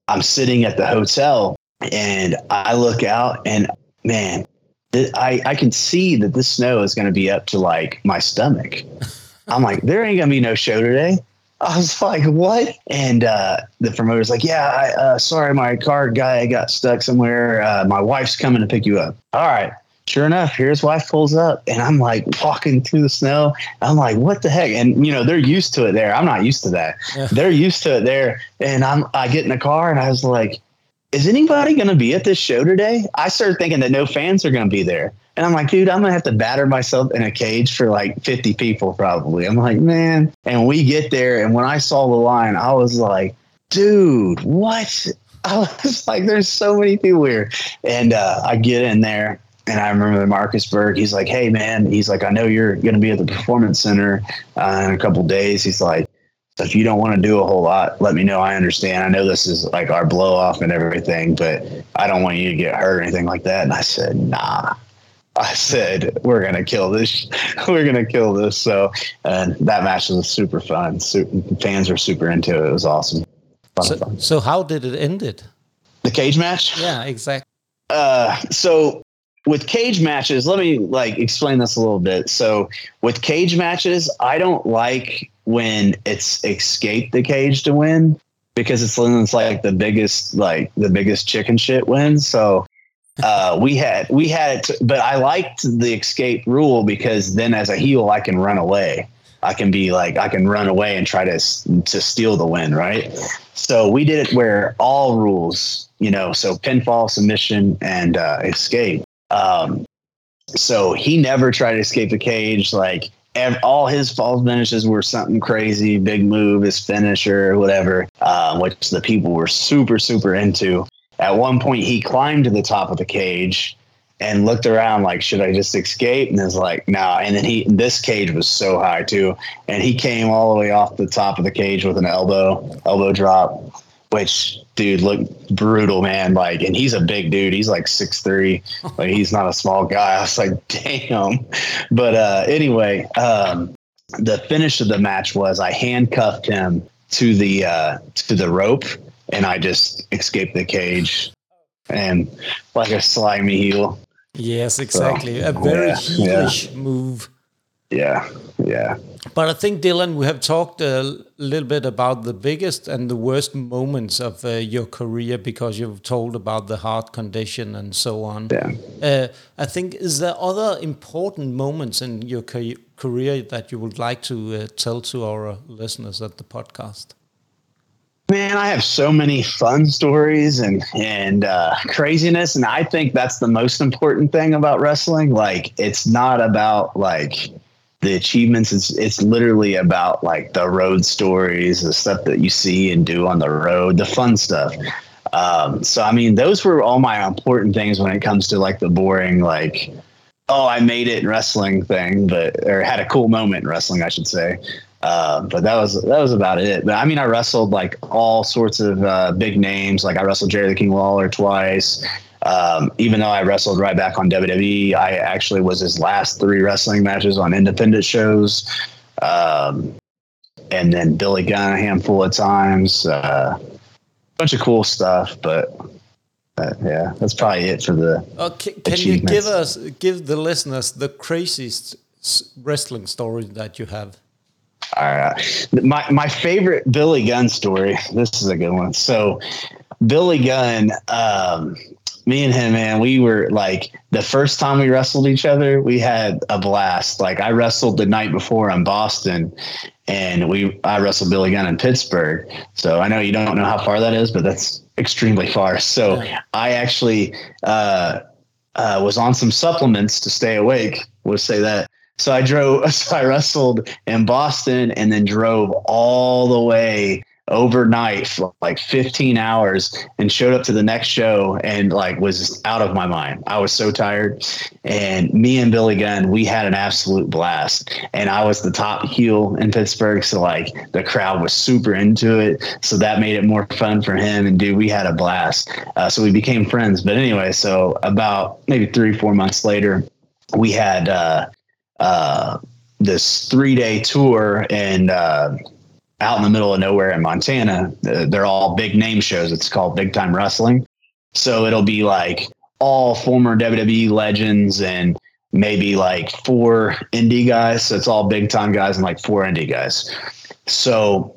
I'm sitting at the hotel and I look out and man, I, I can see that the snow is going to be up to like my stomach. <laughs> I'm like, there ain't going to be no show today. I was like, what? And uh, the promoter's like, yeah, I, uh, sorry, my car guy got stuck somewhere. Uh, my wife's coming to pick you up. All right sure enough, here his wife pulls up and I'm like walking through the snow. I'm like, what the heck? And you know, they're used to it there. I'm not used to that. Yeah. They're used to it there. And I'm I get in the car and I was like, is anybody going to be at this show today? I started thinking that no fans are going to be there. And I'm like, dude, I'm going to have to batter myself in a cage for like 50 people probably. I'm like, man. And we get there. And when I saw the line, I was like, dude, what? <laughs> I was like, there's so many people here. And uh, I get in there and I remember Marcus Berg. He's like, "Hey, man," he's like, "I know you're going to be at the Performance Center uh, in a couple days." He's like, so "If you don't want to do a whole lot, let me know. I understand. I know this is like our blow off and everything, but I don't want you to get hurt or anything like that." And I said, "Nah." I said, "We're gonna kill this. <laughs> We're gonna kill this." So, and that match was super fun. Super, fans were super into it. It was awesome. Fun, So, fun. so how did it end it? The cage match. Yeah, exactly. uh, so with cage matches, let me like explain this a little bit. So with cage matches, I don't like when it's escape the cage to win because it's, it's like the biggest like the biggest chicken shit wins. So <laughs> uh, we had we had it, but I liked the escape rule because then as a heel I can run away. I can be like I can run away and try to to steal the win, right? So we did it where all rules, you know, so pinfall, submission, and uh, escape. Um, so he never tried to escape the cage. Like ev- all his fall finishes were something crazy, big move, his finisher, whatever, uh, which the people were super, super into. At one point, he climbed to the top of the cage and looked around like, should I just escape? And was like, no. Nah. And then he, this cage was so high too, and he came all the way off the top of the cage with an elbow, elbow drop, which dude looked brutal, man. Like, and he's a big dude. He's like six three. Like, he's not a small guy. <laughs> I was like, damn. But uh, anyway, um, the finish of the match was I handcuffed him to the uh, to the rope, and I just escaped the cage, and like a slimy heel. Yes, exactly. a very yeah, heelish move. Yeah, yeah. But I think, Dylan, we have talked a little bit about the biggest and the worst moments of uh, your career because you've told about the heart condition and so on. Yeah. Uh, I think, is there other important moments in your ca- career that you would like to uh, tell to our listeners at the podcast? Man, I have so many fun stories and and uh, craziness, and I think that's the most important thing about wrestling. Like, it's not about like the achievements. It's it's literally about like the road stories, the stuff that you see and do on the road, the fun stuff. Um, so, I mean, those were all my important things when it comes to like the boring, like, oh, I made it in wrestling thing, but or had a cool moment in wrestling, I should say. Uh, but that was that was about it. But I mean, I wrestled like all sorts of uh, big names. Like I wrestled Jerry the King Lawler twice. Um, even though I wrestled right back on WWE, I actually was his last three wrestling matches on independent shows. Um, and then Billy Gunn a handful of times. Uh, bunch of cool stuff, but uh, yeah, that's probably it for the. Uh, ca- can you give us, give the listeners the craziest s- wrestling story that you have? All right. My my favorite Billy Gunn story. This is a good one. So Billy Gunn, um, me and him, man, we were like the first time we wrestled each other, we had a blast. Like I wrestled the night before in Boston and we I wrestled Billy Gunn in Pittsburgh. So I know you don't know how far that is, but that's extremely far. So I actually uh, uh, was on some supplements to stay awake. We'll say that. So I drove. <laughs> So I wrestled in Boston and then drove all the way overnight for like 15 hours and showed up to the next show and like was out of my mind. I was so tired. And me and Billy Gunn, we had an absolute blast. And I was the top heel in Pittsburgh. So like the crowd was super into it. So that made it more fun for him. And dude, we had a blast. Uh, so we became friends. But anyway, so about maybe three, four months later, we had uh, uh, this three day tour and uh, out in the middle of nowhere in Montana. They're all big name shows. It's called Big Time Wrestling. So it'll be like all former WWE legends and maybe like four indie guys. So it's all big time guys and like four indie guys. So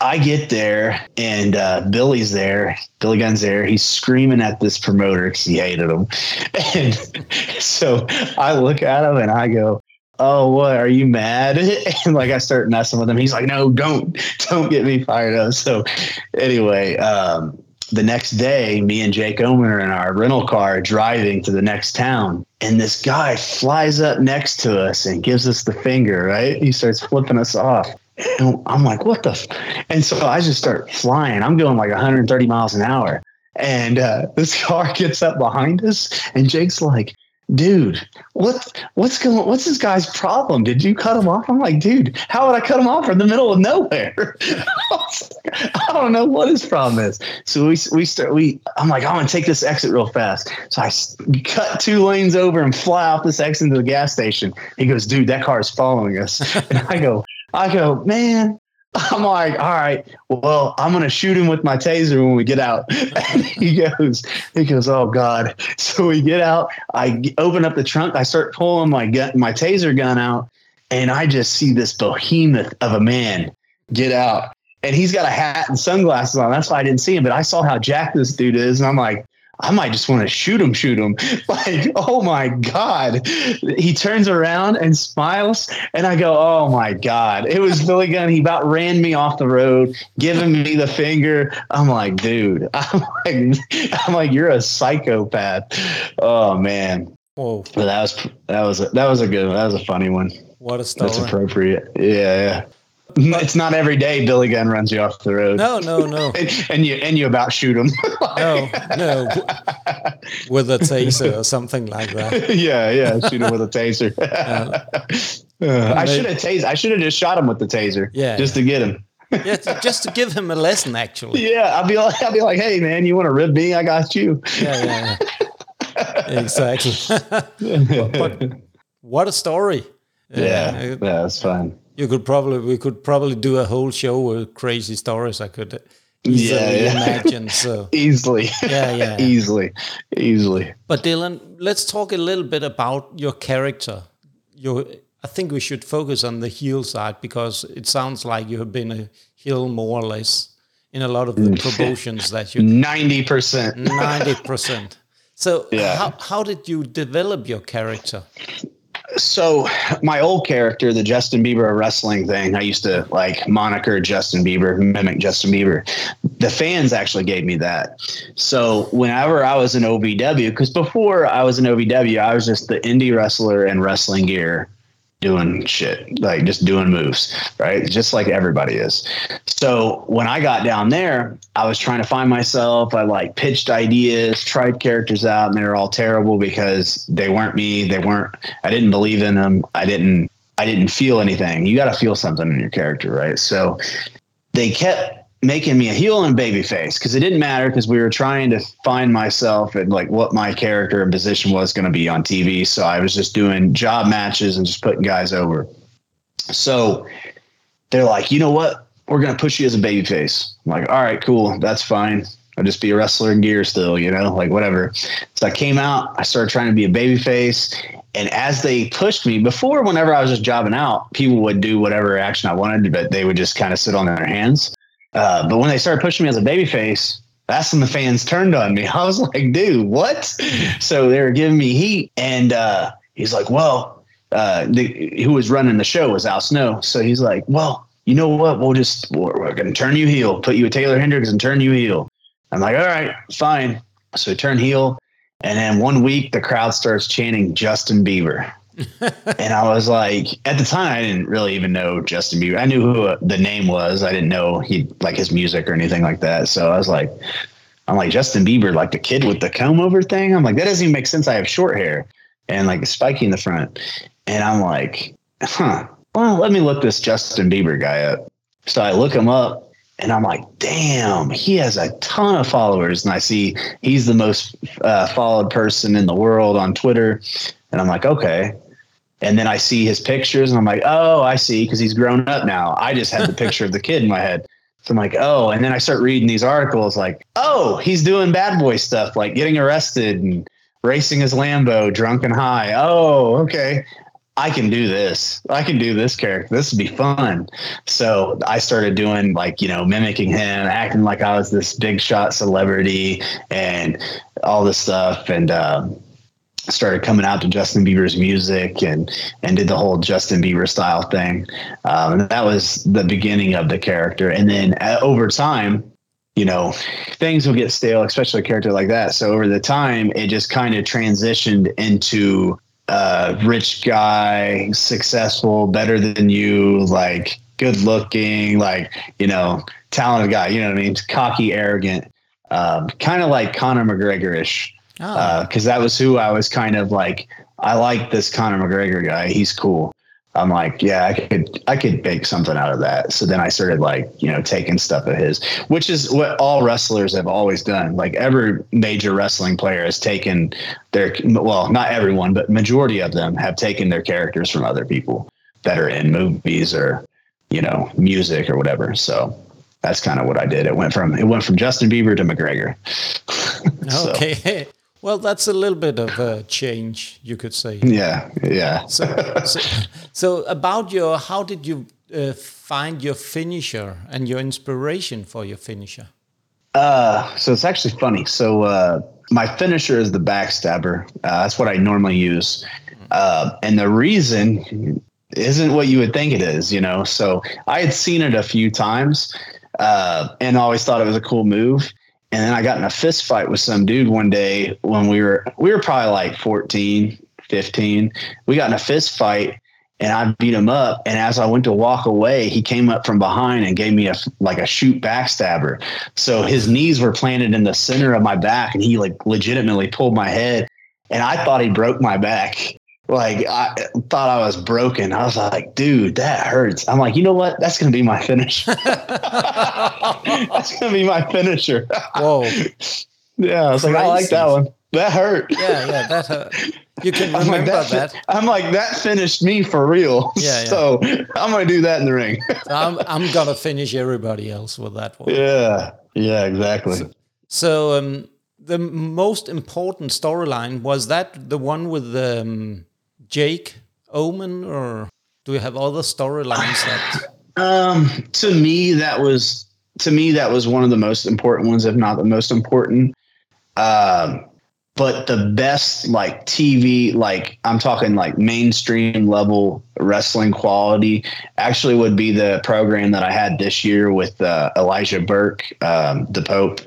I get there and uh, Billy's there. Billy Gunn's there. He's screaming at this promoter because he hated him. <laughs> And so I look at him and I go, "Oh, what? Are you mad?" <laughs> And like I start messing with him. He's like, "No, don't, <laughs> don't get me fired up." So anyway, um, the next day, me and Jake Omen are in our rental car driving to the next town. And this guy flies up next to us and gives us the finger, right? He starts flipping us off. And I'm like, what the? F-? And so I just start flying. I'm going like 130 miles an hour. And uh, this <laughs> car gets up behind us, and Jake's like, dude, what what's going what's this guy's problem? Did you cut him off? I'm like, dude, how would I cut him off in the middle of nowhere? <laughs> I don't know what his problem is. So we we start we I'm like, I'm gonna take this exit real fast. So I cut two lanes over and fly off this exit into the gas station. He goes, dude, that car is following us. <laughs> And I go, I go, man, <laughs> I'm like, all right, well, I'm gonna shoot him with my taser when we get out. <laughs> And he goes, he goes, oh God. <laughs> So we get out. I open up the trunk. I start pulling my gun, my taser gun out, and I just see this behemoth of a man get out. And he's got a hat and sunglasses on. That's why I didn't see him. But I saw how jacked this dude is, and I'm like, I might just want to shoot him, shoot him. <laughs> Like, oh my God. He turns around and smiles. And I go, oh my God. It was Billy Gunn. He about ran me off the road, giving me the finger. I'm like, dude, <laughs> I'm like, I'm like, you're a psychopath. Oh man. Whoa. But that was, that was, a, that was a good one. That was a funny one. What a story. That's appropriate. Yeah. Yeah. It's not every day Billy Gunn runs you off the road. No, no, no. <laughs> and, and you and you about shoot him. <laughs> no, no. With a taser or something like that. <laughs> yeah, yeah. Shoot him with a taser. Uh, I should have tased. I should have just shot him with the taser. Yeah, just to get him. yeah, just to give him a lesson, actually. Yeah, I'll be like, I'll be like, hey man, you want to rib me? I got you. Yeah, yeah, yeah. exactly. but, but, what a story! Yeah, yeah, yeah that's fun. You could probably we could probably do a whole show with crazy stories. I could easily yeah, yeah. imagine. <laughs> So easily, yeah, yeah, <laughs> easily, easily. But Dylan, let's talk a little bit about your character. Your, I think we should focus on the heel side because it sounds like you have been a heel more or less in a lot of the mm. promotions that you. <laughs> Ninety percent. Ninety percent. So yeah. how how did you develop your character? So my old character, the Justin Bieber wrestling thing, I used to like moniker Justin Bieber, mimic Justin Bieber. The fans actually gave me that. So whenever I was in OVW, because before I was in OVW, I was just the indie wrestler in wrestling gear doing shit, like just doing moves, right? Just like everybody is. So when I got down there, I was trying to find myself. I like pitched ideas, tried characters out, and they were all terrible because they weren't me. They weren't, I didn't believe in them. I didn't, I didn't feel anything. You got to feel something in your character, right? So they kept making me a heel and baby face because it didn't matter because we were trying to find myself and like what my character and position was going to be on TV. So I was just doing job matches and just putting guys over. So they're like, you know what? We're going to push you as a baby face. I'm like, all right, cool. That's fine. I'll just be a wrestler in gear still, you know, like whatever. So I came out, I started trying to be a baby face. And as they pushed me before, whenever I was just jobbing out, people would do whatever action I wanted, but they would just kind of sit on their hands. Uh, but when they started pushing me as a babyface, that's when the fans turned on me. <laughs> I was like, dude, what? So they were giving me heat. And uh, he's like, well, uh, the, who was running the show was Al Snow. So he's like, well, you know what? We'll just, we're, we're going to turn you heel, put you with Taylor Hendricks and turn you heel. I'm like, all right, fine. So turn heel. And then one week, the crowd starts chanting Justin Bieber. And I was like, at the time, I didn't really even know Justin Bieber. I knew who the name was. I didn't know he like his music or anything like that. So I was like, I'm like Justin Bieber, like the kid with the comb over thing. I'm like, that doesn't even make sense. I have short hair and like spiky in the front. And I'm like, huh. Well, let me look this Justin Bieber guy up. So I look him up and I'm like, damn, he has a ton of followers. And I see he's the most uh, followed person in the world on Twitter. And I'm like, okay. And then I see his pictures and I'm like, oh, I see, because he's grown up now. I just had the <laughs> picture of the kid in my head. So I'm like, oh, and then I start reading these articles like, oh, he's doing bad boy stuff, like getting arrested and racing his Lambo drunk and high. Oh, okay. I can do this. I can do this character. This would be fun. So I started doing like, you know, mimicking him, acting like I was this big shot celebrity and all this stuff. And, um, started coming out to Justin Bieber's music and and did the whole Justin Bieber style thing. Um, and that was the beginning of the character. And then uh, over time, you know, things will get stale, especially a character like that. So over the time, it just kind of transitioned into uh, rich guy, successful, better than you, like good looking, like, you know, talented guy, you know what I mean? Cocky, arrogant, um, kind of like Conor McGregor ish. Uh, ah. Because that was who I was kind of like, I like this Conor McGregor guy. He's cool. I'm like, yeah, I could, I could bake something out of that. So then I started like, you know, taking stuff of his, which is what all wrestlers have always done. Like every major wrestling player has taken their, well, not everyone, but majority of them have taken their characters from other people that are in movies or, you know, music or whatever. So that's kind of what I did. It went from, it went from Justin Bieber to McGregor. <laughs> So, Okay. Well, that's a little bit of a change, you could say. yeah. Yeah. So, so, so about your, how did you uh, find your finisher and your inspiration for your finisher? Uh, so it's actually funny. So uh, my finisher is the backstabber. Uh, that's what I normally use, uh, and the reason isn't what you would think it is. You know, so I had seen it a few times, uh, and always thought it was a cool move. And then I got in a fist fight with some dude one day when we were we were probably like 14, 15. We got in a fist fight and I beat him up. And as I went to walk away, he came up from behind and gave me a like a shoot backstabber. So his knees were planted in the center of my back, and he like legitimately pulled my head. And I thought he broke my back. Like I thought I was broken. I was like, dude, that hurts. I'm like, you know what? That's gonna be my finish. <laughs> <laughs> That's gonna be my finisher. Whoa. <laughs> yeah, I was like, I like that one. That hurt. Yeah, yeah, that hurt. you can I'm like, remember that. I'm like, that finished me for real. Yeah, yeah. So I'm gonna do that in the ring. I'm, I'm gonna finish everybody else with that one. yeah. Yeah, exactly. So um, the most important storyline was that the one with um, Jake Omen, or do we have other storylines that? <sighs> Um, to me, that was to me that was one of the most important ones, if not the most important. Um, but the best like TV, like I'm talking like mainstream level wrestling quality, actually would be the program that I had this year with uh, Elijah Burke, um, the Pope.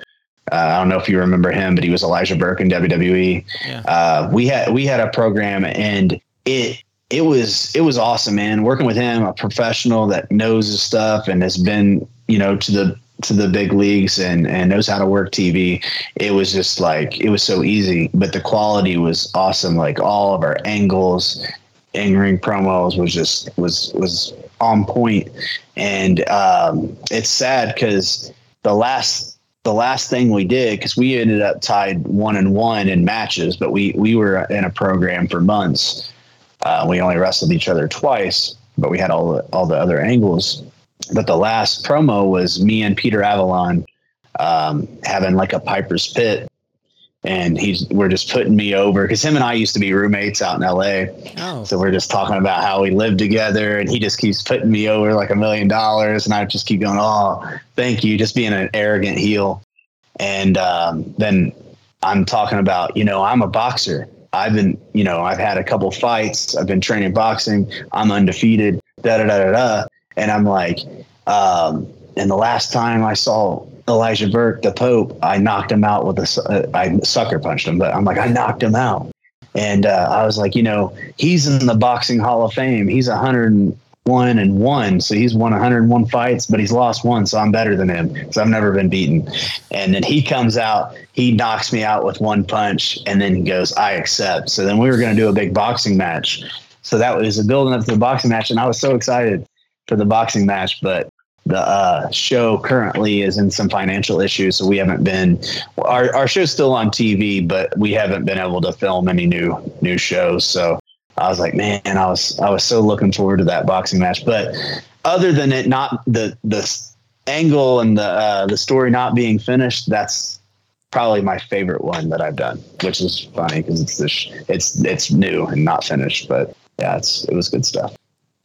Uh, I don't know if you remember him, but he was Elijah Burke in WWE. Yeah. Uh, we had we had a program, and it it was it was awesome, man. Working with him, a professional that knows his stuff and has been you know to the to the big leagues and and knows how to work TV. It was just like it was so easy, but the quality was awesome. Like all of our angles, in ring promos was just was was on point, and um, it's sad because the last the last thing we did because we ended up tied one and one in matches, but we we were in a program for months. Uh, we only wrestled each other twice, but we had all the all the other angles. But the last promo was me and Peter Avalon um, having like a Piper's Pit, and he's we're just putting me over because him and I used to be roommates out in L.A. Oh, So we're just talking about how we live together, and he just keeps putting me over like a million dollars, and I just keep going, "Oh, thank you," just being an arrogant heel. And um, then I'm talking about, you know, I'm a boxer. I've been, you know, I've had a couple fights. I've been training boxing. I'm undefeated. Da da da da da. And I'm like, um, and the last time I saw Elijah Burke, the Pope, I knocked him out with a, uh, I sucker punched him, but I'm like, I knocked him out. And uh, I was like, you know, he's in the boxing Hall of Fame. He's 101 and one, so he's won 101 fights, but he's lost one, so I'm better than him because I've never been beaten. And then he comes out, he knocks me out with one punch, and then he goes, I accept. So then we were going to do a big boxing match. So that was a building up to the boxing match, and I was so excited for the boxing match, but the uh, show currently is in some financial issues, so we haven't been. Our our show's still on TV, but we haven't been able to film any new new shows. So I was like, man, I was I was so looking forward to that boxing match. But other than it, not the the angle and the uh, the story not being finished, that's probably my favorite one that I've done, which is funny because it's this it's it's new and not finished, but yeah, it's it was good stuff.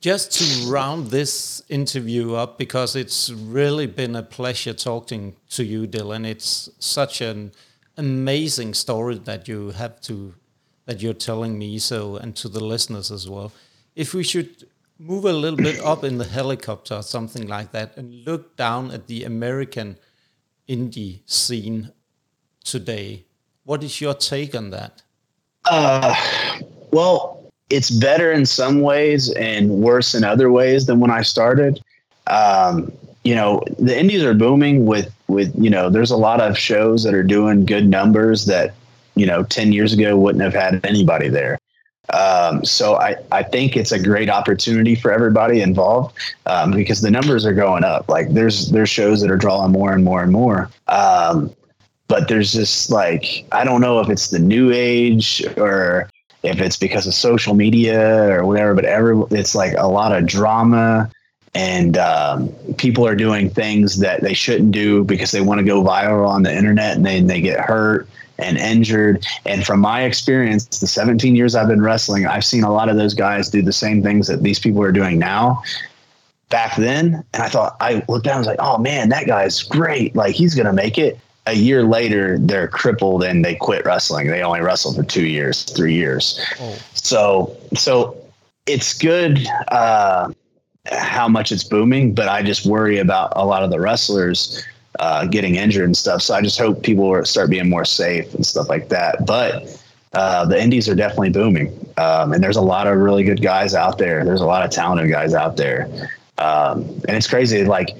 just to round this interview up, because it's really been a pleasure talking to you, Dylan. It's such an amazing story that you have to that you're telling me so and to the listeners as well. If we should move a little bit up in the helicopter or something like that and look down at the American indie scene today. What is your take on that? Uh, well, it's better in some ways and worse in other ways than when I started. Um, you know, the indies are booming with with you know, there's a lot of shows that are doing good numbers that you know 10 years ago wouldn't have had anybody there. Um, so I, I think it's a great opportunity for everybody involved um, because the numbers are going up. Like there's there's shows that are drawing more and more and more. Um, but there's just like I don't know if it's the new age or if it's because of social media or whatever. But every it's like a lot of drama and um, people are doing things that they shouldn't do because they want to go viral on the internet and then they get hurt and injured. And from my experience, the 17 years I've been wrestling, I've seen a lot of those guys do the same things that these people are doing now. Back then, and I thought I looked down, I was like, "Oh man, that guy's great! Like he's gonna make it." A year later, they're crippled and they quit wrestling. They only wrestled for two years, three years. Oh. So, so it's good uh, how much it's booming, but I just worry about a lot of the wrestlers uh, getting injured and stuff. So I just hope people start being more safe and stuff like that. But uh, the indies are definitely booming, um, and there's a lot of really good guys out there. There's a lot of talented guys out there, um, and it's crazy. Like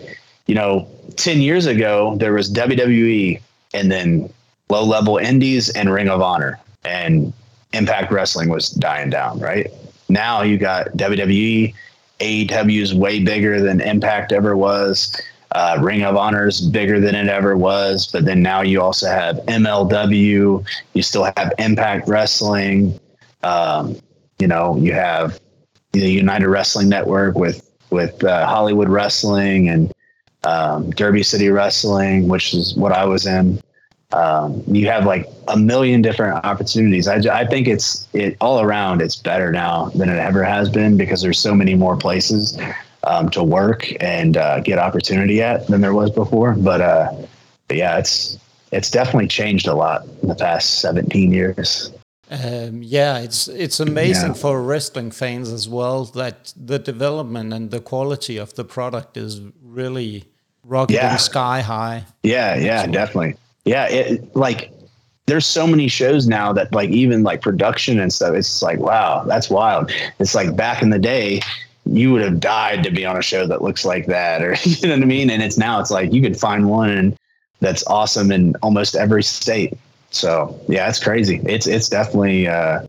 you know, ten years ago there was WWE, and then low level indies and Ring of Honor, and Impact Wrestling was dying down. Right now you got WWE. AEW is way bigger than Impact ever was. Uh, Ring of Honor is bigger than it ever was, but then now you also have MLW. You still have Impact Wrestling. Um, you know, you have the United Wrestling Network with with uh, Hollywood Wrestling and um, Derby City Wrestling, which is what I was in. Um, you have like a million different opportunities. I, I think it's it all around. It's better now than it ever has been because there's so many more places um, to work and uh, get opportunity at than there was before. But, uh, but yeah, it's it's definitely changed a lot in the past 17 years. Um, yeah, it's it's amazing Yeah. for wrestling fans as well that the development and the quality of the product is really rocketing Yeah. sky high. Yeah, yeah, definitely. Yeah, it like there's so many shows now that like even like production and stuff. It's like wow, that's wild. It's like back in the day, you would have died to be on a show that looks like that, or <laughs> you know what I mean. And it's now it's like you could find one that's awesome in almost every state. So yeah, it's crazy. It's it's definitely uh,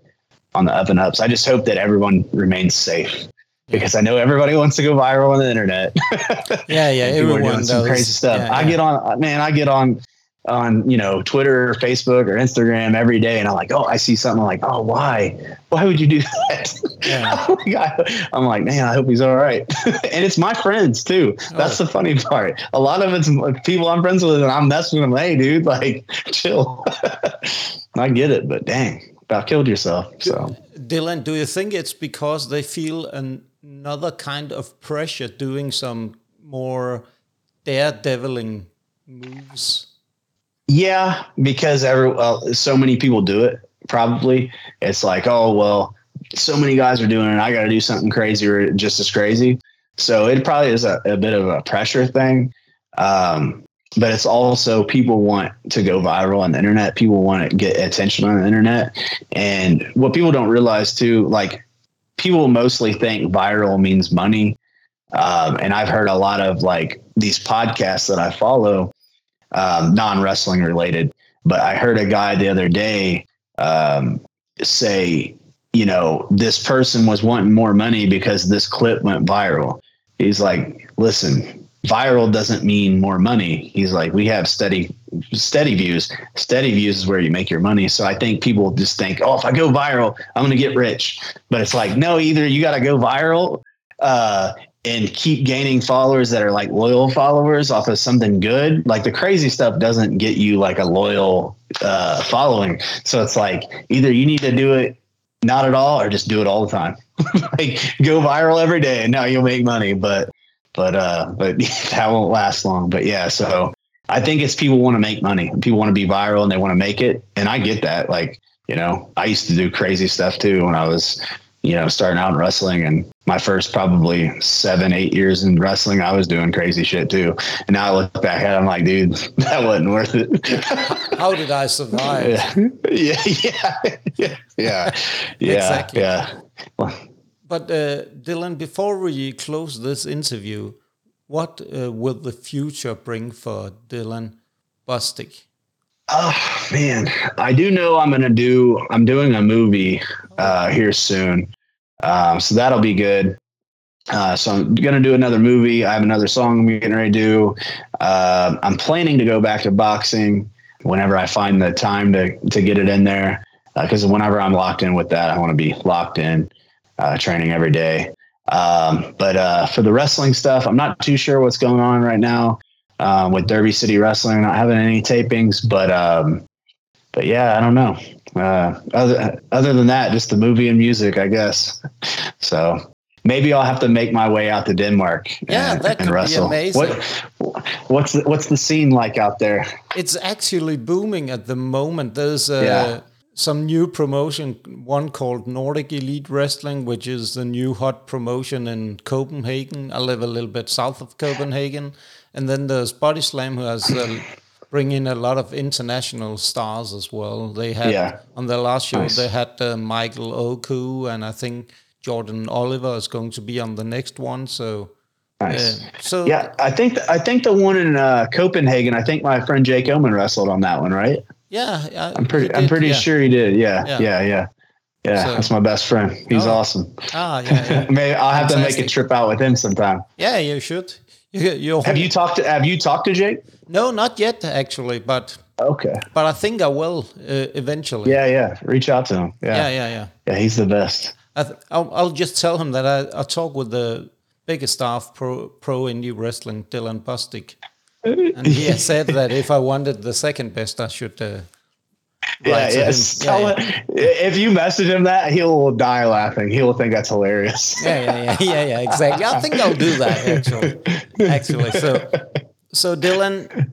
on the up and ups. I just hope that everyone remains safe. Because I know everybody wants to go viral on the internet. <laughs> Yeah, yeah, everyone doing some does. crazy stuff. Yeah, I yeah. get on, man, I get on, on you know Twitter or Facebook or Instagram every day, and I'm like, oh, I see something I'm like, oh, why, why would you do <laughs> that? Yeah. <laughs> Oh I'm like, I'm like, man, I hope he's all right. <laughs> and it's my friends too. That's Oh. the funny part. A lot of it's people I'm friends with, and I'm messing with them. Hey, dude, like, chill. I get it, but dang, about killed yourself. So. Dylan, do you think it's because they feel an, another kind of pressure doing some more daredeviling moves? Yeah, because every well, so many people do it. Probably it's like, oh well, so many guys are doing it. I got to do something crazy or just as crazy. So it probably is a, a bit of a pressure thing. Um, but it's also people want to go viral on the internet. People want to get attention on the internet. And what people don't realize too, like people mostly think viral means money. Um, and I've heard a lot of like these podcasts that I follow, um, non wrestling related. But I heard a guy the other day um, say, you know, this person was wanting more money because this clip went viral. He's like, listen, viral doesn't mean more money. He's like, we have steady, steady views. Steady views is where you make your money. So I think people just think, oh, if I go viral, I'm going to get rich. But it's like, no, either you got to go viral uh, and keep gaining followers that are like loyal followers off of something good. Like the crazy stuff doesn't get you like a loyal uh, following. So it's like either you need to do it not at all or just do it all the time. <laughs> like go viral every day and now you'll make money. But but uh but <laughs> that won't last long. But yeah, so I think it's people want to make money. People want to be viral and they want to make it. And I get that. Like, you know, I used to do crazy stuff too when I was you know, starting out in wrestling and my first probably seven, eight years in wrestling, I was doing crazy shit too. And now I look back at it, I'm like, dude, <laughs> that wasn't worth it. <laughs> How did I survive? <laughs> yeah, yeah, yeah, yeah, yeah, Exactly. yeah. Well, But uh, Dylan, before we close this interview, what uh, will the future bring for Dylan Bostic? Oh man, I do know I'm gonna do. I'm doing a movie uh, here soon, um, so that'll be good. Uh, so I'm gonna do another movie. I have another song I'm getting ready to do. Uh, I'm planning to go back to boxing whenever I find the time to to get it in there. Because whenever I'm locked in with that, I want to be locked in, uh, training every day. Um, but uh, for the wrestling stuff, I'm not too sure what's going on right now um, with Derby City Wrestling. Not having any tapings, but um, but yeah, I don't know. Uh, other other than that, just the movie and music, I guess. So maybe I'll have to make my way out to Denmark. Yeah, and, that could be amazing. What what's the, what's the scene like out there? It's actually booming at the moment. There's uh, Yeah. some new promotion, one called Nordic Elite Wrestling, which is the new hot promotion in Copenhagen. I live a little bit south of Copenhagen. And then there's Body Slam, who has uh, bring in a lot of international stars as well. They had Yeah. on their last show Nice. they had uh, Michael Oku, and I think Jordan Oliver is going to be on the next one. So, Nice. uh, so Yeah, I think I think the one in uh, Copenhagen. I think my friend Jake Omen wrestled on that one, right? yeah, I, I'm pretty. I'm pretty sure he did. Yeah, Yeah. yeah, yeah, yeah. So- that's my best friend. He's Oh. awesome. Ah, yeah, yeah. <laughs> Maybe I'll have to make a trip out with him sometime. Yeah, you should. You, Have you talked to Have you talked to Jake? No, not yet actually, but Okay. but I think I will uh, eventually. Yeah, yeah. Reach out to him. Yeah, yeah, yeah, yeah. Yeah, he's the best. I th- I'll, I'll just tell him that I, I talk with the biggest staff pro pro indie wrestling, Dylan Bostic, and he said <laughs> that if I wanted the second best, I should. Uh, Yeah, write yes. him. Yeah, yeah. him- If you message him that, he'll die laughing. He will think that's hilarious. yeah, yeah, yeah, yeah, yeah, exactly. I think I'll do that actually. <laughs> Actually, so so Dylan,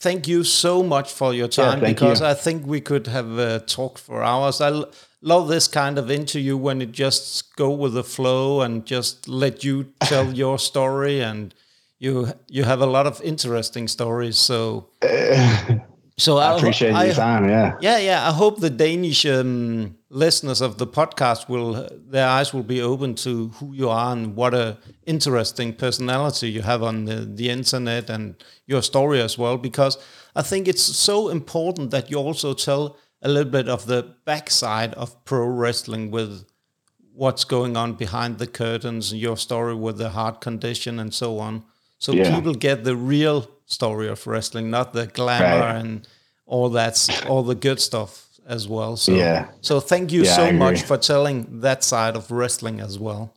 thank you so much for your time thank because you. I think we could have uh, talked for hours. I l- love this kind of interview when it just go with the flow and just let you tell <laughs> your story and you you have a lot of interesting stories. So <laughs> so I appreciate I, your time. Yeah. yeah, yeah. I hope the Danish um, listeners of the podcast will their eyes will be open to who you are and what a interesting personality you have on the, the internet and your story as well. Because I think it's so important that you also tell a little bit of the backside of pro wrestling with what's going on behind the curtains, and your story with the heart condition and so on. So Yeah. people get the real story of wrestling, not the glamour Right. and all that's all the good stuff as well. So Yeah. so thank you Yeah, so much for telling that side of wrestling as well.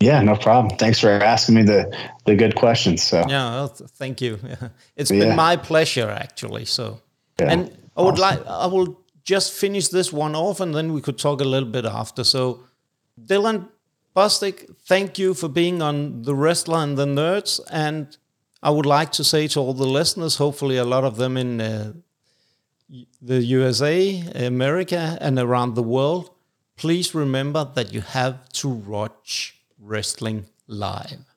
Yeah, no problem. Thanks for asking me the the good questions. So Yeah, well, thank you. <laughs> It's Yeah. been my pleasure actually. So, and I would like I will just finish this one off, and then we could talk a little bit after. So, Dylan Bostic, thank you for being on the Wrestler and the Nerds, and I would like to say to all the listeners, hopefully a lot of them in uh, the USA, America, and around the world, please remember that you have to watch wrestling live.